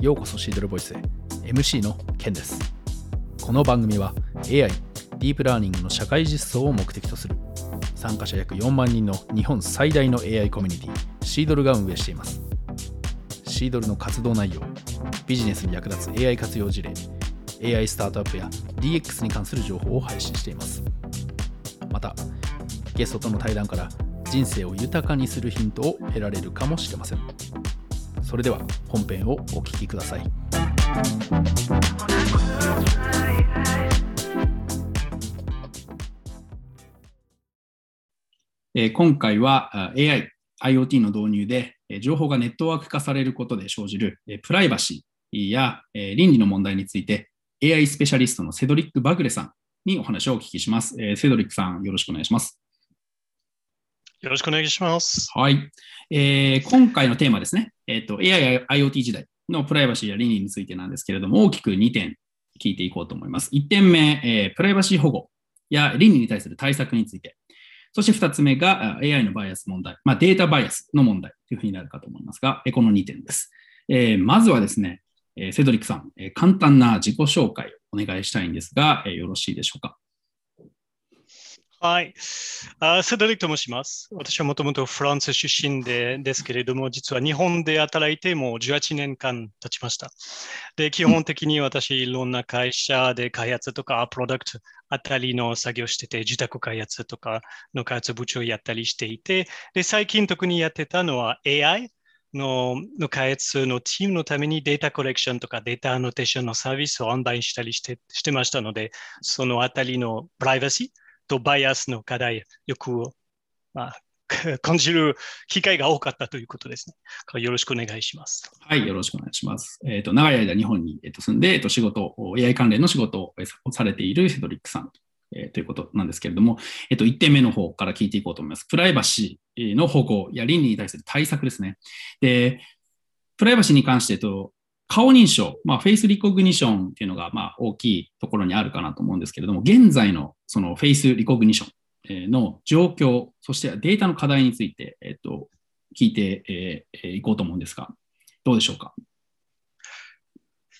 ようこそシードルボイスへ。MC のケンです。この番組は AI ディープラーニングの社会実装を目的とする。参加者約4万人の日本最大の AI コミュニティシードルが運営しています。シードルの活動内容ビジネスに役立つ AI 活用事例 AI スタートアップや DX に関する情報を配信しています。またゲストとの対談から人生を豊かにするヒントを得られるかもしれません。それでは本編をお聞きくださいえー今回は AI、IoT の導入で情報がネットワーク化されることで生じるプライバシーや倫理の問題について AI スペシャリストのセドリック・バグレさんにお話をお聞きします。セドリックさん、よろしくお願いします。よろしくお願いします。はい。えー今回のテーマですね。えっ、と、AI や、IoT 時代のプライバシーや倫理についてなんですけれども、大きく2点聞いていこうと思います。1点目、えープライバシー保護や倫理に対する対策について。そして2つ目が AI のバイアス問題、まあ、データバイアスの問題というふうになるかと思いますが、えこの2点です。えーまずはですね、えーセドリックさん、えー簡単な自己紹介をお願いしたいんですが、えーよろしいでしょうか？はい。あセドリックと申します。私はもともとフランス出身でですけれども、実は日本で働いてもう18年間経ちました。で、基本的に私、いろんな会社で開発とか、プロダクトあたりの作業してて、自宅開発とかの開発部長やったりしていて、で、最近特にやってたのは AI のの開発のチームのためにデータコレクションとかデータアノテーションのサービスをオンラインしたりしてしてましたので、そのあたりのプライバシーとバイアスの課題、よく、まあ、感じる機会が多かったということですね。よろしくお願いします。はい、よろしくお願いします。えっ、と、長い間日本に、えーと住んで、えっ、と、仕事、AI 関連の仕事をされているセドリックさん、えーということなんですけれども、えっ、と、1点目の方から聞いていこうと思います。プライバシーの保護や倫理に対する対策ですね。で、プライバシーに関して、えっと、顔認証、まあ、フェイスリコグニションっていうのが、まあ、大きいところにあるかなと思うんですけれども、現在のそのフェイスリコグニションえーの状況、そしてデータの課題について、えっ、と、聞いていこうと思うんですが、どうでしょうか？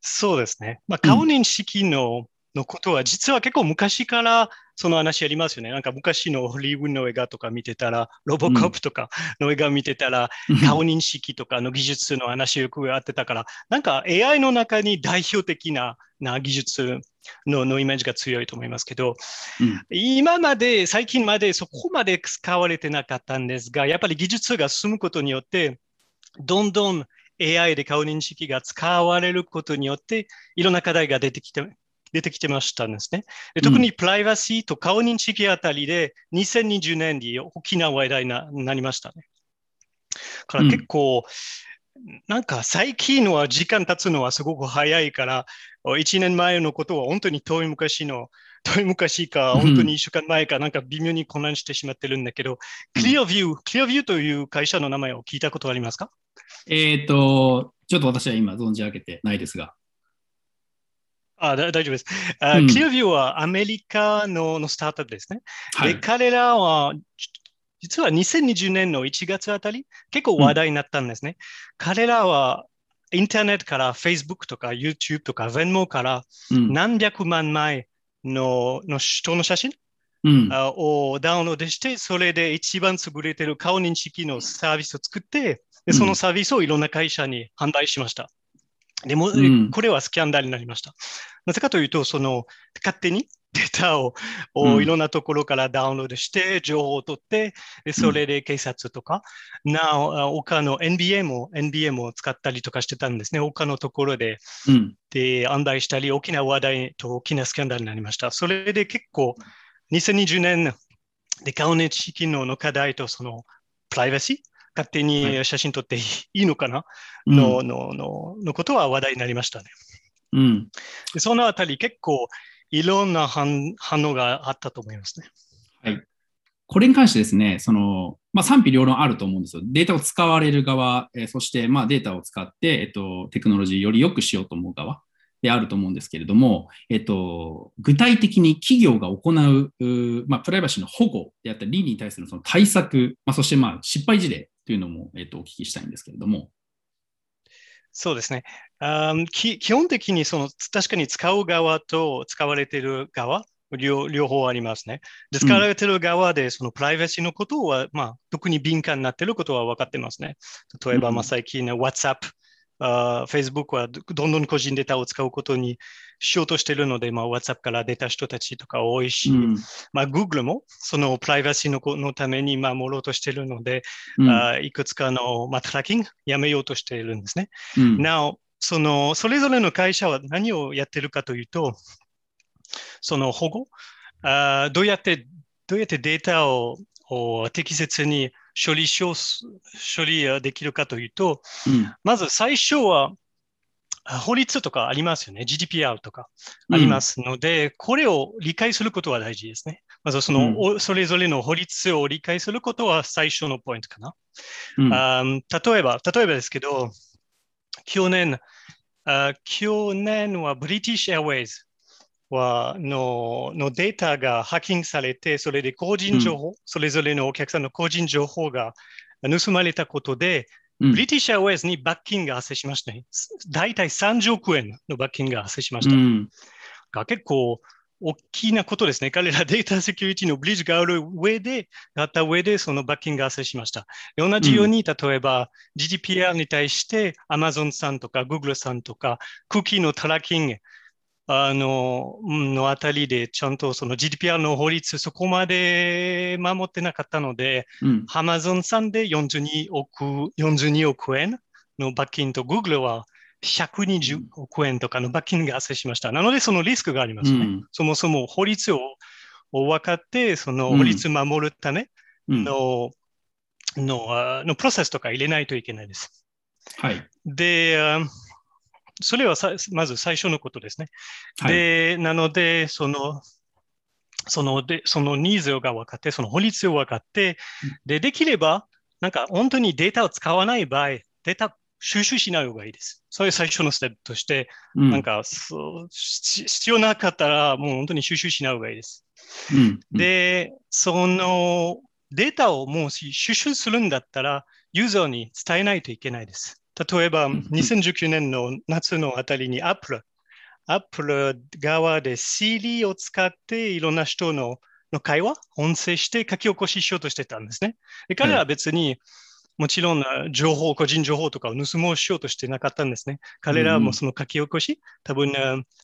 そうですね。まあ、顔認識の,、のことは、実は結構昔からその話ありますよね。なんか昔のホリーウッドの映画とか見てたら、ロボコップとかの映画見てたら、顔認識とかの技術の話よくやってたから、なんか AI の中に代表的なな技術ののイメージが強いと思いますけど、うん。今まで、最近までそこまで使われてなかったんですが、やっぱり技術が進むことによって、どんどん AI で顔認識が使われることによって、いろんな課題が出てきて出てきてましたんですね。で特にプライバシーと顔認識あたりで、2020年に大きな話題にななりましたね。から結構、なんか最近のは時間経つのはすごく早いから、1年前のことは本当に遠い昔の、遠い昔か、うん本当に1週間前か、なんか微妙に混乱してしまってるんだけど、クリアビュー、クリアビューという会社の名前を聞いたことありますか？えっ、と、ちょっと私は今存じ上げてないですが。あだ大丈夫です。あうんクリアビューはアメリカののスタートアップですね。で、はい。彼らは、実は2020年の1月あたり、結構話題になったんですね。彼らは、インターネットから Facebook とか YouTube とか Venmo からうん。何百万枚のの人の写真うん。あをダウンロードして、それで一番優れてる顔認識のサービスを作って、でそのサービスをいろんな会社に販売しました。でも、うんこれはスキャンダルになりました。なぜかというと、その勝手に データをいろんなところからダウンロードして、情報を取って、でそれで警察とか、なお、あ他の NBA も、NBA も使ったりとかしてたんですね。他のところで、うん。で、案内したり、大きな話題と大きなスキャンダルになりました。それで結構、2020年で顔認識のの課題とそのプライバシー、勝手はに写真撮っていいのかな、うんののののことは話題になりましたね。うん。でそのあたり結構いろんな反反応があったと思いますね。はい。これに関してですね、その、まあ、賛否両論あると思うんですよ。データを使われる側、えーそして、まあ、データを使って、えっと、テクノロジーより良くしようと思う側であると思うんですけれども、えっと、具体的に企業が行う、まあ、プライバシーの保護であったり、倫理に対するその対策、まあ、そして、まあ、失敗事例というのも、えっと、お聞きしたいんですけれども。そうですね。あ基本的にその確かに使う側と使われている側両、両方ありますね。で使われている側でそのプライバシーのことは、まあ、特に敏感になっていることは分かってますね。例えば、まあ、最近の WhatsApp、あ Facebook はどんどん個人データを使うことにしようとしているので、まあ、WhatsApp から出た人たちとか多いし、うん、まあ、Google もそのプライバシーののために守ろうとしているので、うん、あいくつかの、まあ、トラッキングやめようとしているんですね。うん、なお、そのそれぞれの会社は何をやっているかというと、その保護？あどうやってどうやってデータを適切に処理しよう処理できるかというと、うん、まず最初は法律とかありますよね。GDPR とかありますので、うん、これを理解することは大事ですね。まずその、うん、それぞれの法律を理解することは最初のポイントかな。うん、あ例えば、例えばですけど、去年、あ去年はブリティッシュエアウェイズはののデータがハッキングされて、それで個人情報、うん、それぞれのお客さんの個人情報が盗まれたことで、うん、ブリティッシュアウェイズに罰金が発生しましたね。大体30億円の罰金が発生しました。うん、が結構大きなことですね。彼らデータセキュリティのブリッジがある上で、あった上でその罰金が発生しました。同じように、例えば GDPR に対して Amazon さんとか Google さんとか、クッキーのトラッキング、あの、のあたりでちゃんとその GDPR の法律そこまで守ってなかったので、うん、Amazon さんで42億 ,42 億円の罰金と Google は120億円とかの罰金が発生しました。なのでそのリスクがありますね。うん、そもそも法律を分かって、その法律を守るための,、ののプロセスとか入れないといけないです。はい。で、それはまず最初のことですね。はい、で、なので、その、そのでそのニーズが分かって、その法律を分かって、で、できれば、なんか本当にデータを使わない場合、データ収集しない方がいいです。そういう最初のステップとして、うん、なんかそう必要なかったら、もう本当に収集しない方がいいです。うん、で、そのデータをもし収集するんだったら、ユーザーに伝えないといけないです。例えば、2019年の夏のあたりに Apple、Apple 側で Siri を使っていろんな人のの会話、音声して書き起こししようとしてたんですね。で彼らは別に、もちろん情報、個人情報とかを盗もうしようとしてなかったんですね。彼らもその書き起こし、多分、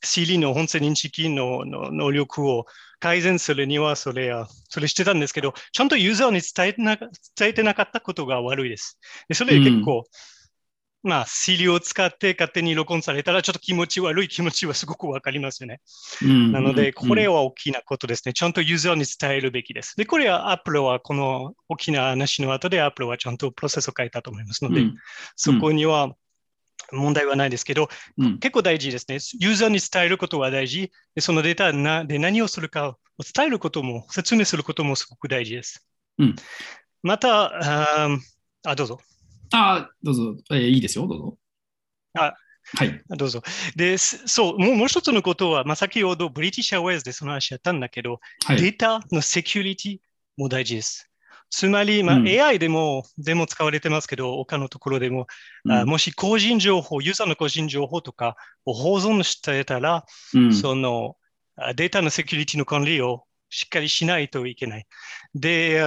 Siri の音声認識の能力を改善するにはそれは、それしてたんですけど、ちゃんとユーザーに伝えな伝えてなかったことが悪いです。でそれで結構、うんまあ、シリを使って勝手に録音されたら、ちょっと気持ち悪い気持ちはすごくわかりますよね。なので、これは大きなことですね。ちゃんとユーザーに伝えるべきです。で、これは Apple はこの大きな話の後で Apple はちゃんとプロセスを変えたと思いますので、うん、そこには問題はないですけど、うん、結構大事ですね。ユーザーに伝えることは大事。でそのデータなで何をするかを伝えることも、説明することもすごく大事です。うん、また、あ、あどうぞ。あどうぞ、えー、いいですよ、どうぞ。あはい。どうぞ。で、そう、もうもう一つのことは、まあ、先ほどブリティッシュアウェイズでその話やったんだけど、はい、データのセキュリティも大事です。つまり、まあ、うん、AI でも、でも使われてますけど、他のところでも、うん、あもし個人情報、ユーザーの個人情報とかを保存してたら、うん、そのデータのセキュリティの管理をしっかりしないといけない。で、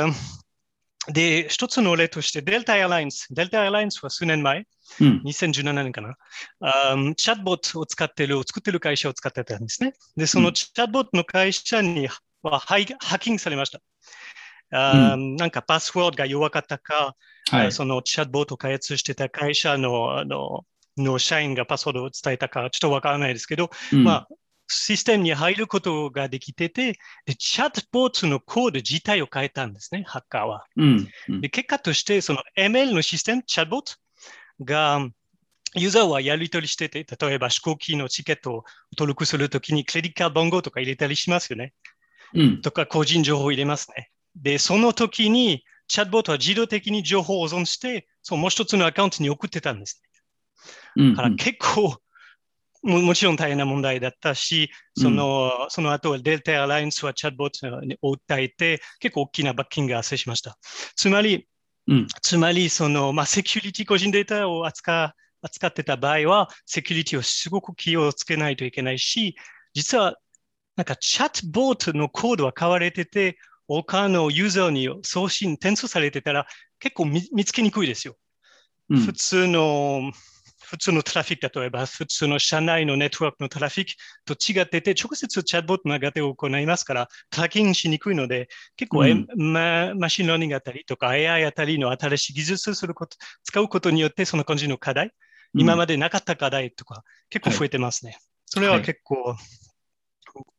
で、一つの例として、 Delta Airlines。Delta Airlines は数年前、うん、2017年かな、um, チャットボットを使ってる、作ってる会社を使ってたんですね。で、そのチャットボットの会社にはハイハッキングされました。Um, うん、なんかパスワードが弱かったか、はい、そのチャットボットを開発してた会社のあのの社員がパスワードを伝えたか、ちょっとわからないですけど、うん、まあ、システムに入ることができてて、でチャットボットのコード自体を変えたんですね、ハッカーは。うんうん、で結果として、その ML のシステム、チャットボットが、ユーザーはやり取りしてて、例えば飛行機のチケットを登録するときにクレディカード番号とか入れたりしますよね。うん、とか個人情報を入れますね。で、その時にチャットボットは自動的に情報を保存して、そのもう一つのアカウントに送ってたんですね。だから結構ももちろん大変な問題だったし、そのうん、その後デルタエアラインスはチャットボットを訴えて、結構大きな罰金が発生しました。つまり、うん、つまりその、まあ、セキュリティ個人データを扱扱ってた場合は、セキュリティをすごく気をつけないといけないし、実は、なんかチャットボットのコードは変われてて、他のユーザーに送信、転送されてたら結構見つけにくいですよ。うん、普通の普通のトラフィック、例えば普通の社内のネットワークのトラフィックと違ってて、直接チャットボットの中で行いますから、トラッキングしにくいので、結構、うん、ま、 machine learning あたりとか AI あたりの新しい技術をすること、使うことによって、その感じの課題、うん、今までなかった課題とか、結構増えてますね。はい、それは結構、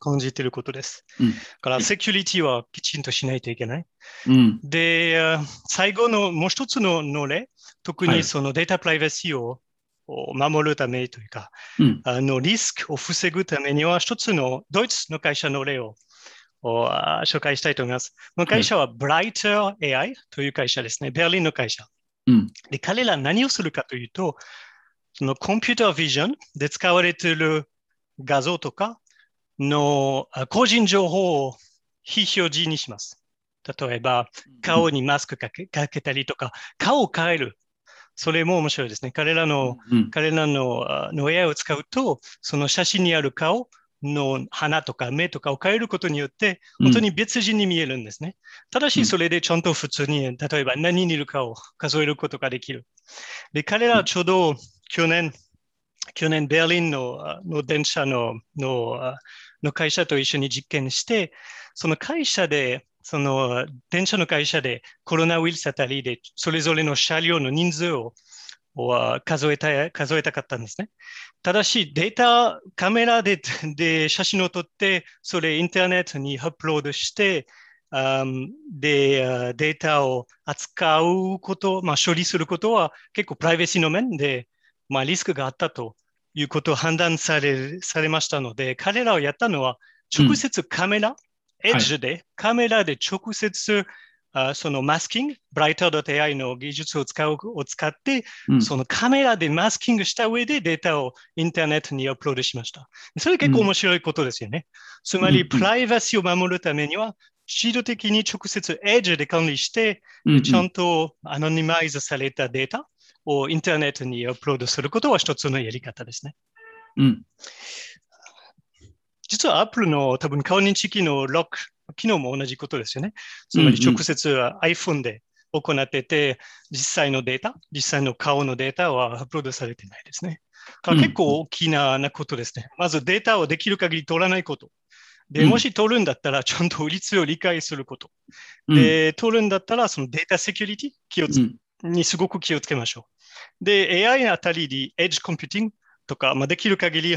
感じていることです。うん、から、セキュリティはきちんとしないといけない。うん、で、最後のもう一つのの例、特にそのデータプライバシーをを守るためというか、うん、あのリスクを防ぐためには、一つのドイツの会社の例を紹介したいと思います。この会社は Brighter AI という会社ですね。ベルリンの会社。うん、で彼ら何をするかというと、そのコンピュータービジョンで使われている画像とかの個人情報を非表示にします。例えば、顔にマスクかけかけたりとか、顔を変える。それも面白いですね。彼らの、うん、彼らのの AI を使うと、その写真にある顔の鼻とか目とかを変えることによって、本当に別人に見えるんですね。ただし、それでちゃんと普通に、例えば何人いるかを数えることができる。で、彼らはちょうど去年、去年、ベルリンのの電車ののの会社と一緒に実験して、その会社でその電車の会社でコロナウイルスあたりでそれぞれの車両の人数を数えた数えたかったんですね。ただし、データ、カメラでで写真を撮って、それインターネットにアップロードして、で、データを扱うこと、まあ、処理することは結構プライバシーの面で、まあ、リスクがあったということを判断されされましたので、彼らをやったのは、直接カメラ、エッジで、はい、カメラで直接あそのマスキング、ブライター .ai の技術を使うを使って、うん、そのカメラでマスキングした上でデータをインターネットにアップロードしました。それ結構面白いことですよね。うん、つまり、プライバシーを守るためには、シード的に直接エッジで管理して、うん、ちゃんとアノニマイズされたデータをインターネットにアップロードすることは一つのやり方ですね。うん、実は Apple の多分顔認知機能ロック、機能も同じことですよね。つまり直接 iPhone で行ってて、実際のデータ、実際の顔のデータはアップロードされてないですね。結構大きなことですね。まずデータをできる限り取らないこと。で、もし取るんだったら、ちゃんと法律を理解すること。で、取るんだったら、そのデータセキュリティ気をつ、にすごく気をつけましょう。で、AI あたりで、エッジコンピューティングとか、まあ、できる限り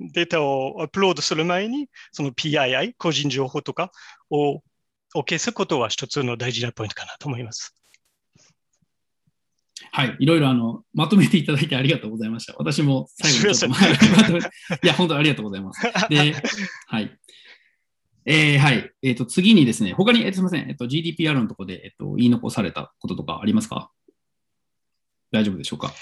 データをアップロードする前に、その PII、個人情報とかをを消すことは一つの大事なポイントかなと思います。はい、いろいろあのまとめていただいてありがとうございました。私も最後にちょっといや、本当ありがとうございます。で、はい。えー、はい。えっ、ー、と、次にですね、他に、えー、すみません、えっ、ー、と、GDPR のところで、えっ、と、言い残されたこととかありますか？大丈夫でしょうか？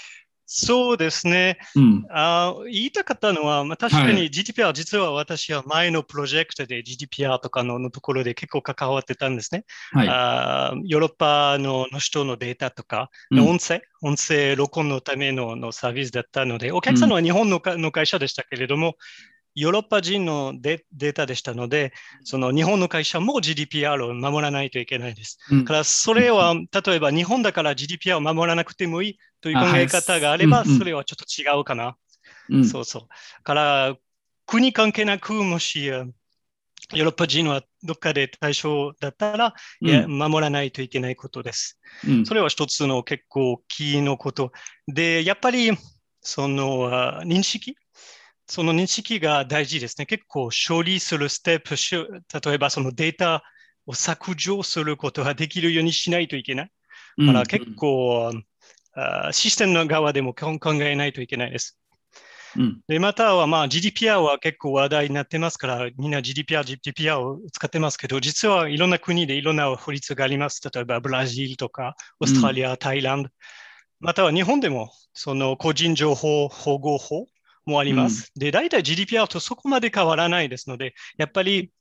そうですね。うん、あ言いたかったのは、まあ、確かに GDPR、はい、実は私は前のプロジェクトで GDPR とかののところで結構関わってたんですね。はい、あヨーロッパのの人のデータとか、音声、うん、音声録音のためののサービスだったので、お客さんは日本のか、の会社でしたけれども、ヨーロッパ人のデータでしたので、その日本の会社も GDPR を守らないといけないです。うん、からそれは、例えば日本だから GDPR を守らなくてもいいという考え方があれば、それはちょっと違うかな。うん、そうそう。から、国関係なく、もし、ヨーロッパ人はどっかで対象だったら、いや守らないといけないことです。うん、それは一つの結構キーのこと。で、やっぱり、その認識その認識が大事ですね。結構処理するステップ、例えばそのデータを削除することができるようにしないといけない。だから結構、うんシステムの側でも考えないといけないです。うん、でまたは、まあ、GDPR は結構話題になってますから、みんな GDPR、GDPR を使ってますけど、実はいろんな国でいろんな法律があります。例えばブラジルとか、オーストラリア、うん、タイランド。または日本でも、その個人情報保護法もあります。うん、で、大体 GDPR とそこまで変わらないですので、やっぱり、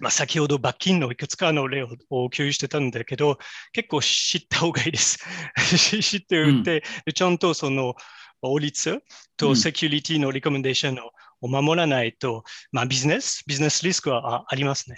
まあ、先ほど罰金のいくつかの例を共有してたんだけど、結構知った方がいいです。知っておいて、うん、ちゃんとその法律とセキュリティのリコメンデーションを守らないと、まあ、ビジネス、ビジネスリスクはありますね。